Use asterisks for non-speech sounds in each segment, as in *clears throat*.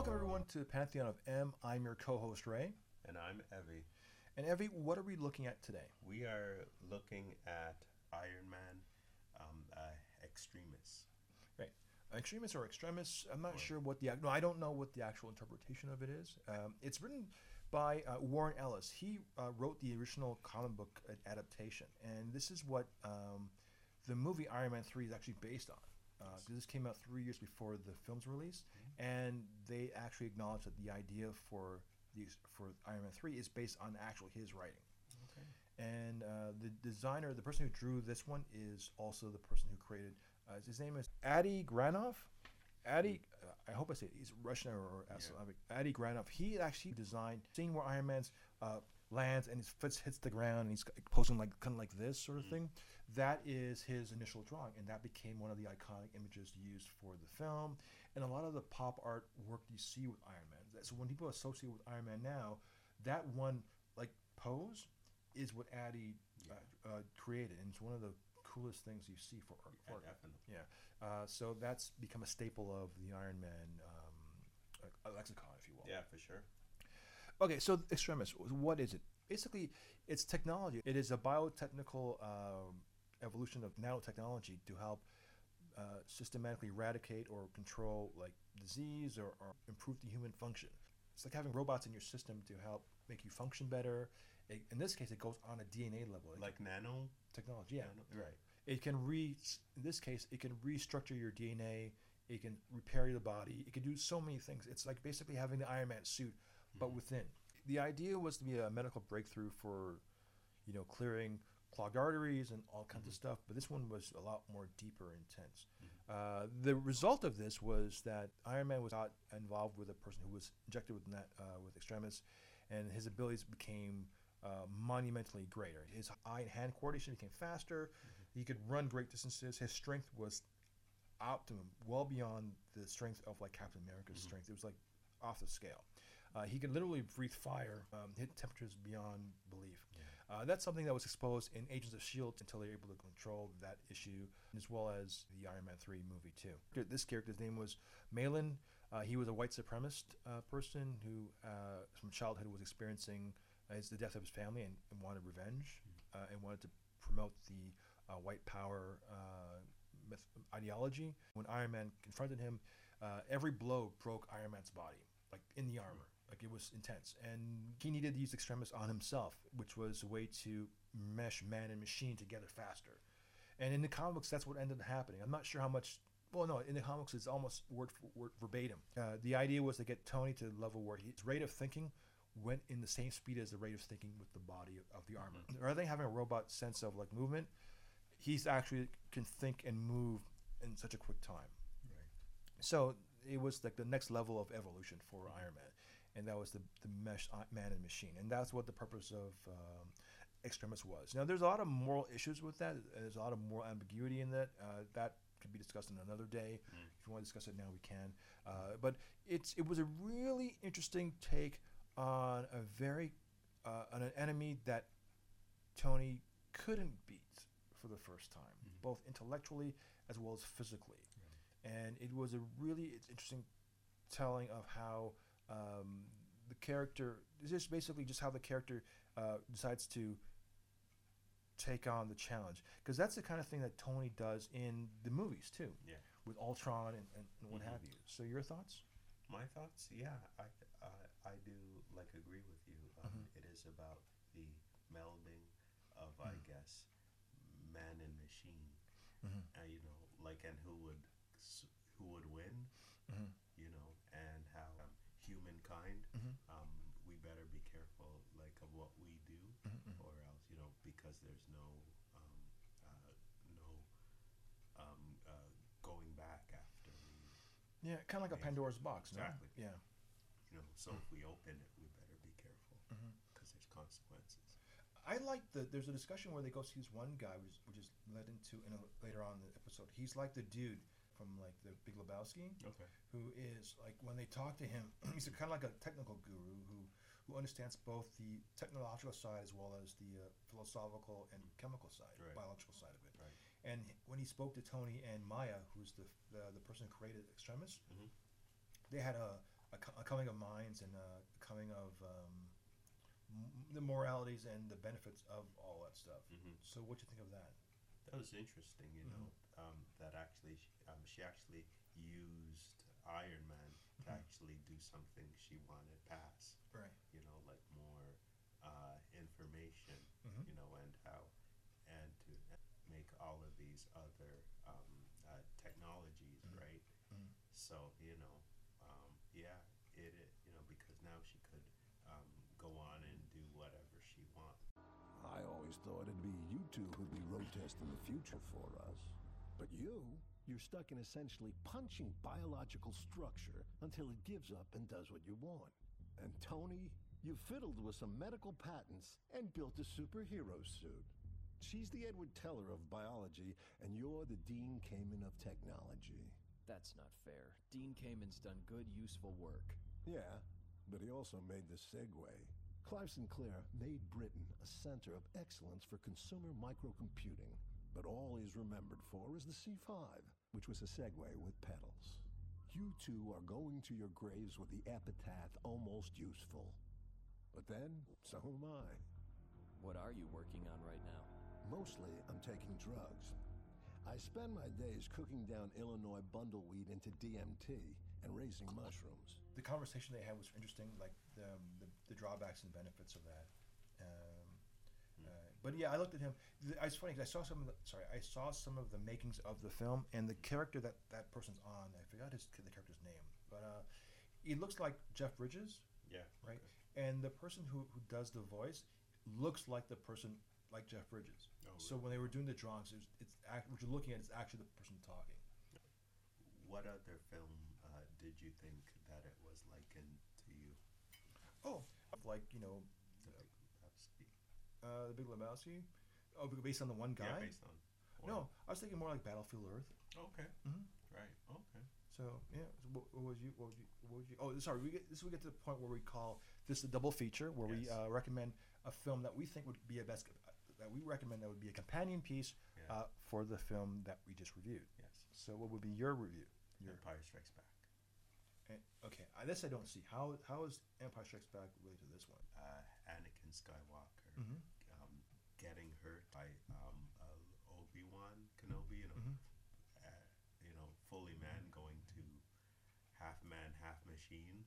Welcome everyone to the Pantheon of M. I'm your co-host Ray, And I'm Evie. and Evie. What are we looking at today? We are looking at Iron Man um, uh, Extremis. Right, extremists or extremists. I'm not Right. sure what the no. I don't know what the actual interpretation of it is. Um, it's written by uh, Warren Ellis. He uh, wrote the original comic book adaptation, and this is what um, the movie Iron Man Three is actually based on. Uh, this came out three years before the film's release, and they actually acknowledge that the idea for the for Iron Man Three is based on actual his writing. Okay. And uh, the designer, the person who drew this one, is also the person who created. Uh, his name is Adi Granov. Adi, uh, I hope I say it, he's Russian or, or Yeah. Slavic. Adi Granov. He actually designed scene where Iron Man's uh, lands and his foot hits the ground and he's posing like kind of like this sort of thing. That is his initial drawing, and that became one of the iconic images used for the film. And a lot of the pop art work you see with Iron Man. So when people associate with Iron Man now, that one like pose is what Adi uh, uh, created, and it's one of the coolest things you see for art. Yeah, definitely. Yeah. Uh, so that's become a staple of the Iron Man um, uh, lexicon, if you will. Yeah, for sure. Okay, so extremis, what is it? Basically, it's technology. It is a biotechnical um, evolution of nanotechnology to help uh, systematically eradicate or control like disease or, or improve the human function. It's like having robots in your system to help make you function better. It, in this case, it goes on a DNA level. It Like nano. technology. Yeah, Nano- right. It can re. In this case, it can restructure your DNA. It can repair your body. It can do so many things. It's like basically having the Iron Man suit, but within. The idea was to be a medical breakthrough for, you know, clearing clogged arteries and all kinds of stuff. But this one was a lot more deeper, intense. Uh, the result of this was that Iron Man was not involved with a person who was injected with that uh, with extremis, and his abilities became uh, monumentally greater. His eye and hand coordination became faster. He could run great distances. His strength was optimum, well beyond the strength of like Captain America's Mhm. strength. It was like off the scale. Uh, he could literally breathe fire, um, hit temperatures beyond belief. Yeah. Uh, that's something that was exposed in Agents of S.H.I.E.L.D. Until they were able to control that issue, as well as the Iron Man 3 movie, too. This character's name was Mallen. Uh, he was a white supremacist uh, person who, uh, from childhood, was experiencing uh, his, the death of his family and, and wanted revenge uh, and wanted to promote the uh, white power uh, myth- ideology. When Iron Man confronted him, uh, every blow broke Iron Man's body, like in the armor. Like it was intense, and he needed to use extremis on himself, which was a way to mesh man and machine together faster. And in the comics, that's what ended up happening. I'm not sure how much. Well, no, in the comics, it's almost word for word verbatim. Uh, the idea was to get Tony to the level where his rate of thinking went in the same speed as the rate of thinking with the body of, of the armor. Rather than having a robot sense of like movement, he's actually can think and move in such a quick time. Right. So it was like the next level of evolution for Iron Man, and that was the the mesh uh, man and machine, and that's what the purpose of um, Extremis was. Now, there's a lot of moral issues with that. There's a lot of moral ambiguity in that. Uh, that could be discussed in another day. Mm. If you want to discuss it now, we can. Uh, but it's it was a really interesting take on a very uh, on an enemy that Tony couldn't beat for the first time, Mhm. both intellectually as well as physically and it was a really interesting telling of how um, the character it's just basically just how the character uh, decides to take on the challenge because that's the kind of thing that Tony does in the movies too Yeah. with Ultron and, and, and what Mhm. have you so your thoughts My thoughts, yeah, I, I, I do like agree with you. Um, Mhm. it is about the melding of, I Mm. guess, man and machine. mm-hmm. Uh, you know, like and who would who would win? Mm-hmm. You know, and how um, humankind, Mm-hmm. um, we better be careful, like of what we do, Mm-hmm. or else you know, because there's no um, uh, no um, uh, going back after we yeah kind of like a Pandora's box no? Exactly. yeah You know, so if we open it, we better be careful because there's consequences. I like the. There's a discussion where they go see this one guy, which, is- which is led into in a, later on in the episode. He's like the dude from like the Big Lebowski, Okay. who is like when they talk to him, *clears throat* he's kind of like a technical guru who who understands both the technological side as well as the uh, philosophical and chemical side, Right. biological side of it. Right. And when he spoke to Tony and Maya, who's the the, the person who created Extremis, Mhm. they had a a, co- a coming of minds and a coming of um, m- the moralities and the benefits of all that stuff. Mhm. So, what do you think of that? That was interesting, you know, Mm-hmm. um, that actually sh- um, she actually used Iron Man. Actually do something she wanted pass. Right. You know, like more uh, information. Mhm. You know, and how and to make all of these other um, uh, technologies, Mhm. right? Mhm. So you know, um, yeah, it, it you know because now she could um, go on and do whatever she wants. I always thought it'd be you two who'd be road testing the future for us. But you, you're stuck in essentially punching biological structure until it gives up and does what you want. And Tony, you fiddled with some medical patents and built a superhero suit. She's the Edward Teller of biology, and you're the Dean Kamen of technology. That's not fair. Dean Kamen's done good, useful work. Yeah, but he also made the Segway. Clive Sinclair made Britain a center of excellence for consumer microcomputing, but all he's remembered for is the C5, which was a Segway with pedals. You two are going to your graves with the epitaph almost useful. But then, so am I. What are you working on right now? Mostly, I'm taking drugs. I spend my days cooking down Illinois bundleweed into DMT and raising mushrooms. The conversation they had was interesting, like the, um, the, the drawbacks and benefits of that. But yeah, I looked at him. It's funny 'cause I saw some of the sorry, I saw some of the makings of the film, and the character that that person's on, I forgot his the character's name, but uh, he looks like Jeff Bridges, Yeah. right? okay. And the person who, who does the voice looks like the person like Jeff Bridges. Oh, So when they were doing the drawings, it's, it's act, what you're looking at is actually the person talking. What other film uh, did you think that it was likened to you? Oh, like you know, The Big Lebowski. Uh, the Big Lebowski. Oh, based on the one guy. Yeah, based on. No, I was thinking more like Battlefield Earth. Okay. Mhm. Right. Okay. So yeah, so what, what was you? What would you? What would you? Oh, sorry. We get this. We get to the point where we call this a double feature, where we uh, recommend a film that we think would be a best that we recommend that would be a companion piece Yeah. uh, for the film that we just reviewed. Yes. So what would be your review? Your Empire Strikes Back. eh, okay. I this I don't see. How how is Empire Strikes Back related to this one? Uh, Anakin Skywalker Mhm. um, getting hurt by um, uh, Obi Wan Kenobi. You know, Mhm. uh, you know, fully man going to half man, half machine.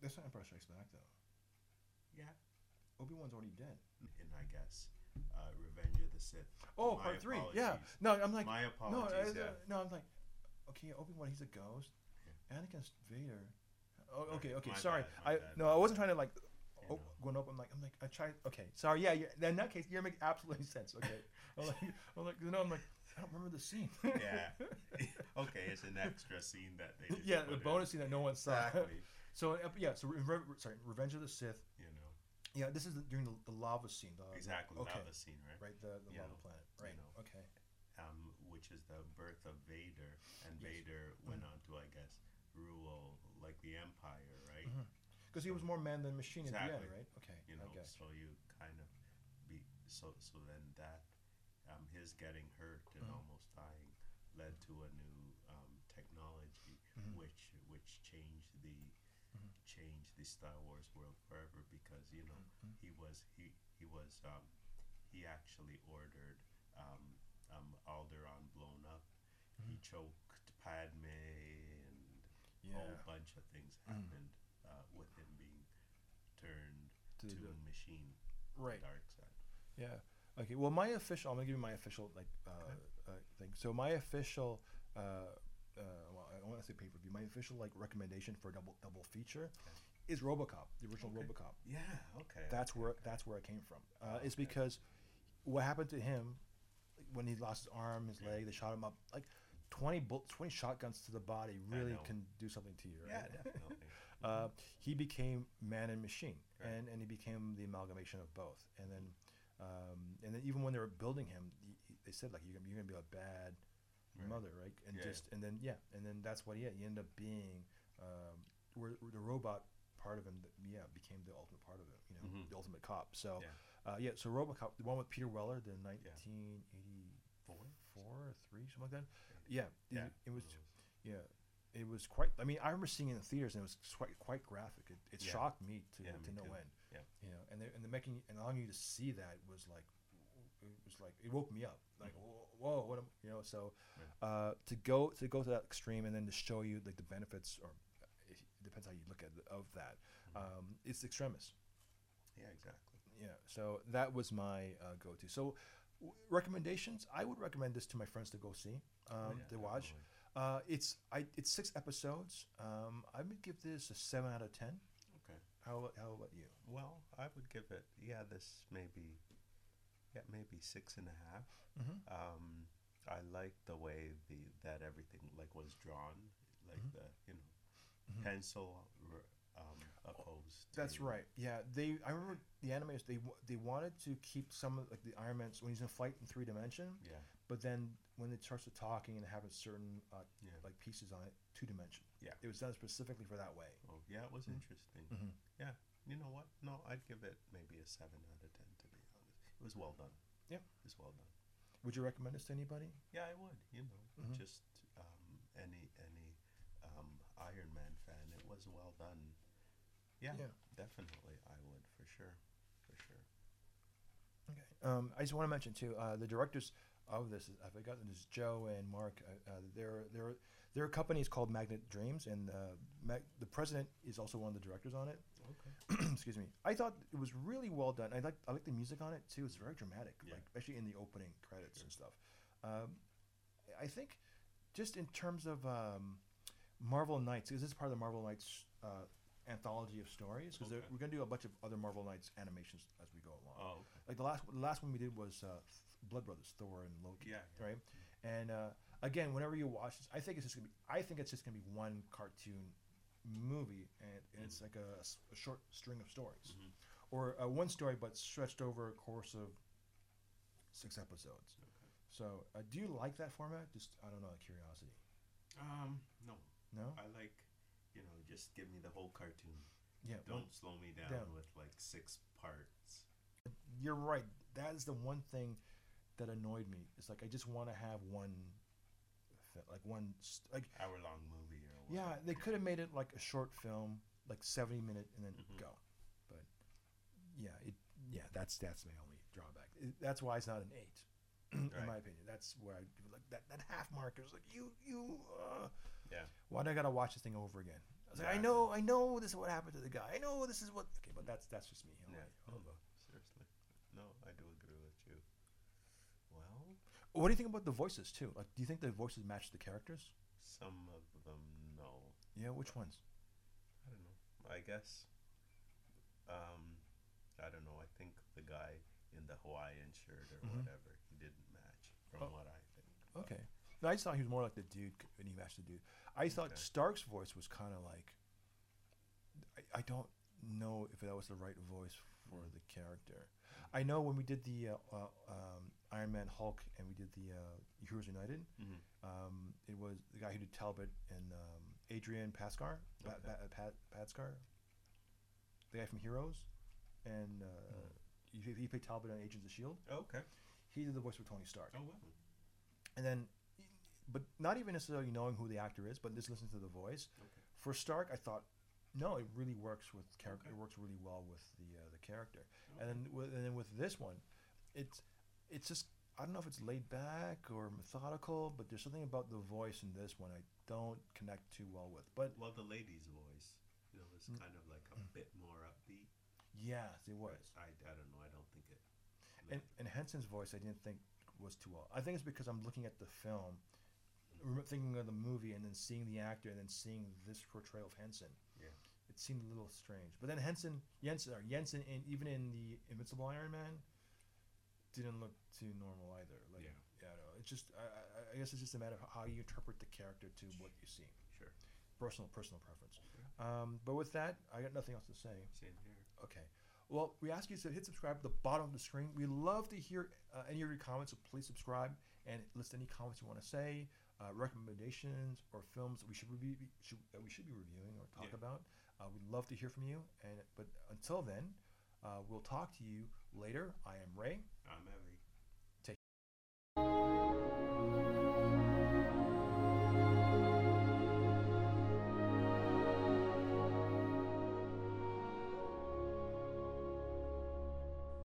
That's not Empire Strikes Back though. Yeah. Obi Wan's already dead. And I guess uh, Revenge of the Sith. Oh, My part three. Yeah. No, I'm like My no, apologies. I- yeah. no. I'm like, okay, Obi Wan, he's a ghost. Anakin's Vader. Oh, okay, okay. My sorry. bad, I bad. no, I wasn't trying to like oh, going up. I'm like, I'm like, I tried. Okay, sorry. Yeah, yeah. In that case, you're making absolutely *laughs* sense. Okay. I'm like, I'm like, you know, I'm like, I don't remember the scene. yeah. *laughs* okay, it's an extra scene that they. yeah, the bonus scene that no one saw. Exactly. *laughs* so uh, yeah, so Re- sorry, Revenge of the Sith. you know. Yeah, this is the, during the, the lava scene. The, Exactly. Okay. Lava scene, right? Right. The the You lava know, planet. you Right. know. Okay. um, which is the birth of Vader, and Yes. Vader went Mhm. on to, I guess, rule like the Empire? Because he was more man than machine at the end, right? Okay. You know, I guess. so you kind of be so so then that um, his getting hurt and Mhm. almost dying led to a new um, technology, Mhm. which which changed the Mhm. changed the Star Wars world forever because you know Mhm. he was he he was um, he actually ordered um, um, Alderaan blown up. He Mhm. choked Padme, and a Yeah. whole bunch of things Mm. happened with him being turned To to, the- machine, Right. dark side. Yeah. Okay. Well, my official. I'm gonna give you my official like uh, uh, thing. So my official. Uh, uh, well, I want to say pay per view. My official like recommendation for a double double feature is RoboCop, the original Okay. RoboCop. Yeah. Okay. That's okay, where okay. that's where it came from. Uh, Oh, it's because what happened to him when he lost his arm, his leg, they shot him up like. 20, bullets, 20 shotguns to the body really can do something to you, right? Yeah, definitely. Uh, he became man and machine, Right. and, and he became the amalgamation of both. And then, um, and then even when they were building him, he, he- they said like you're gonna, you're gonna be a bad Right. mother, right? And Yeah, just and then yeah, and then that's what he had. He ended up being um, where, where the robot part of him, that, yeah, became the ultimate part of him You know, Mhm. the ultimate cop. So Yeah. uh, yeah, so RoboCop, the one with Peter Weller, the 1984 Four? or three, something like that. Yeah, Yeah. it, it was one of those. yeah, it was quite. I mean, I remember seeing it in the theaters, and it was quite quite graphic. It, it Yeah. shocked me to Yeah, to me no too. end. Yeah. You know, and the, and the making and allowing you to see that was like, it was like it woke me up. Like, whoa, whoa what am you know? So, uh, to go to go to that extreme, and then to show you like the benefits, or it depends how you look at it, of that. Um, it's extremis. Yeah, exactly. Yeah, so that was my uh, go-to. So, w- recommendations. I would recommend this to my friends to go see, um, Oh, yeah, to watch. Uh, it's I it's six episodes. Um, I would give this a seven out of ten. Okay. How about, how about you? Well, I would give it. Yeah, this maybe. Yeah, maybe six and a half. Mm-hmm. Um, I like the way the that everything like was drawn, like Mhm. the you know Mhm. pencil r- um, opposed. That's to- right. Yeah, they. I remember the animators. They they wanted to keep some of like the Iron Man's when he's in fight in three dimension, Yeah, but then when it starts to talking and having certain uh, yeah. like pieces on it, two dimension. Yeah. it was done specifically for that way. Oh, yeah, it was Mm. interesting. Mm-hmm. Yeah, you know what? No, I'd give it maybe a seven out of ten. To be honest, it was well done. Yeah. it was well done. Would you recommend this to anybody? Yeah, I would. You know, Mhm. just um, any any um, Iron Man fan. It was well done. Yeah, Yeah. definitely. I would for sure, for sure. Okay. Um, I just want to mention too, uh, the directors of this, I forgot, this is Joe and Mark. Uh, uh, their their their company is called Magnetic Dreams, and uh, Mag- the president is also one of the directors on it. Okay. *clears throat* Excuse me. I thought it was really well done. I like I like the music on it too. It's very dramatic, Yeah. like especially in the opening credits and stuff. Um, I think just in terms of um, Marvel Knights, because this is part of the Marvel Knights uh, anthology of stories, because Okay. we're going to do a bunch of other Marvel Knights animations as we go along Oh, okay. like the last the last one we did was uh, Th- Blood Brothers, Thor and Loki. Yeah, yeah. Right. And uh, again, whenever you watch this, I think it's just gonna be. I think it's just gonna be one cartoon movie, and, and it's like a, s- a short string of stories, Mhm. or uh, one story but stretched over a course of six episodes. Okay. So, uh, do you like that format? Just I don't know, out of curiosity. Um, no, No. I like, you know, just give me the whole cartoon. Yeah. Don't one- slow me down, down. with like six parts. you're right. That is the one thing that annoyed me. It's like I just want to have one, like one, st- like Hour long movie or? Yeah, they could have made it like a short film, like seventy minute, and then Mhm. go. But yeah, it yeah, that's that's my only drawback. It- that's why it's not an eight, *clears throat* in Right. my opinion. That's where I like that that half marker is like you you. Uh. Why do I gotta watch this thing over again? I was like, I know, I know this is what happened to the guy. I know this is what. Okay, but that's that's just me. I'm Yeah. like, oh, no, seriously. No, I do agree with you. Well, What do you think about the voices too? Like, do you think the voices match the characters? some of them, no. Yeah, which ones? I don't know. I guess. Um, I don't know. I think the guy in the Hawaiian shirt or Mhm. whatever, he didn't match from Oh. what I think. but- Okay. No, I just thought he was more like the dude when he matched the dude. I thought Stark's voice was kind of like. I, I don't know if that was the right voice for Mm. the character. I know when we did the uh, uh, um, Iron Man Hulk and we did the uh, Heroes United, Mhm. um, it was the guy who did Talbot and um, Adrian Pascar, pa- Okay. pa- Pat, Patscar, the guy from Heroes, and uh, he, he played Talbot on Agents of Shield. Oh, okay. He did the voice for Tony Stark. Oh, wow. And then, not even necessarily knowing who the actor is, but just listening to the voice. Okay. For Stark, I thought, no, it really works with character. Okay. It works really well with the uh, the character. Okay. And then, with, and then with this one, it's it's just I don't know if it's laid back or methodical, but there's something about the voice in this one I don't connect too well with. But Well, the lady's voice, you know, is Mm. kind of like a bit more upbeat. yeah, it was. I, I don't know. I don't think it. And, and Henson's voice, I didn't think was too well. I think it's because I'm looking at the film, thinking of the movie, and then seeing the actor, and then seeing this portrayal of Henson. Yeah. It seemed a little strange. But then Henson, Jensen, or Jensen, in, even in the Invincible Iron Man, didn't look too normal either. Like, Yeah. yeah, I. It's just, I, I, I guess it's just a matter of how you interpret the character to what you see. Sure. Personal, personal preference. Um, but with that, I got nothing else to say. Same here. Okay. Well, we ask you to hit subscribe at the bottom of the screen. We love to hear uh, any of your comments, so please subscribe and list any comments you want to say, uh, recommendations or films we should, review, should, we should be reviewing or talk yeah. about. Uh, we'd love to hear from you. And but until then, uh, we'll talk to you later. I am Ray. I'm Evie. Take.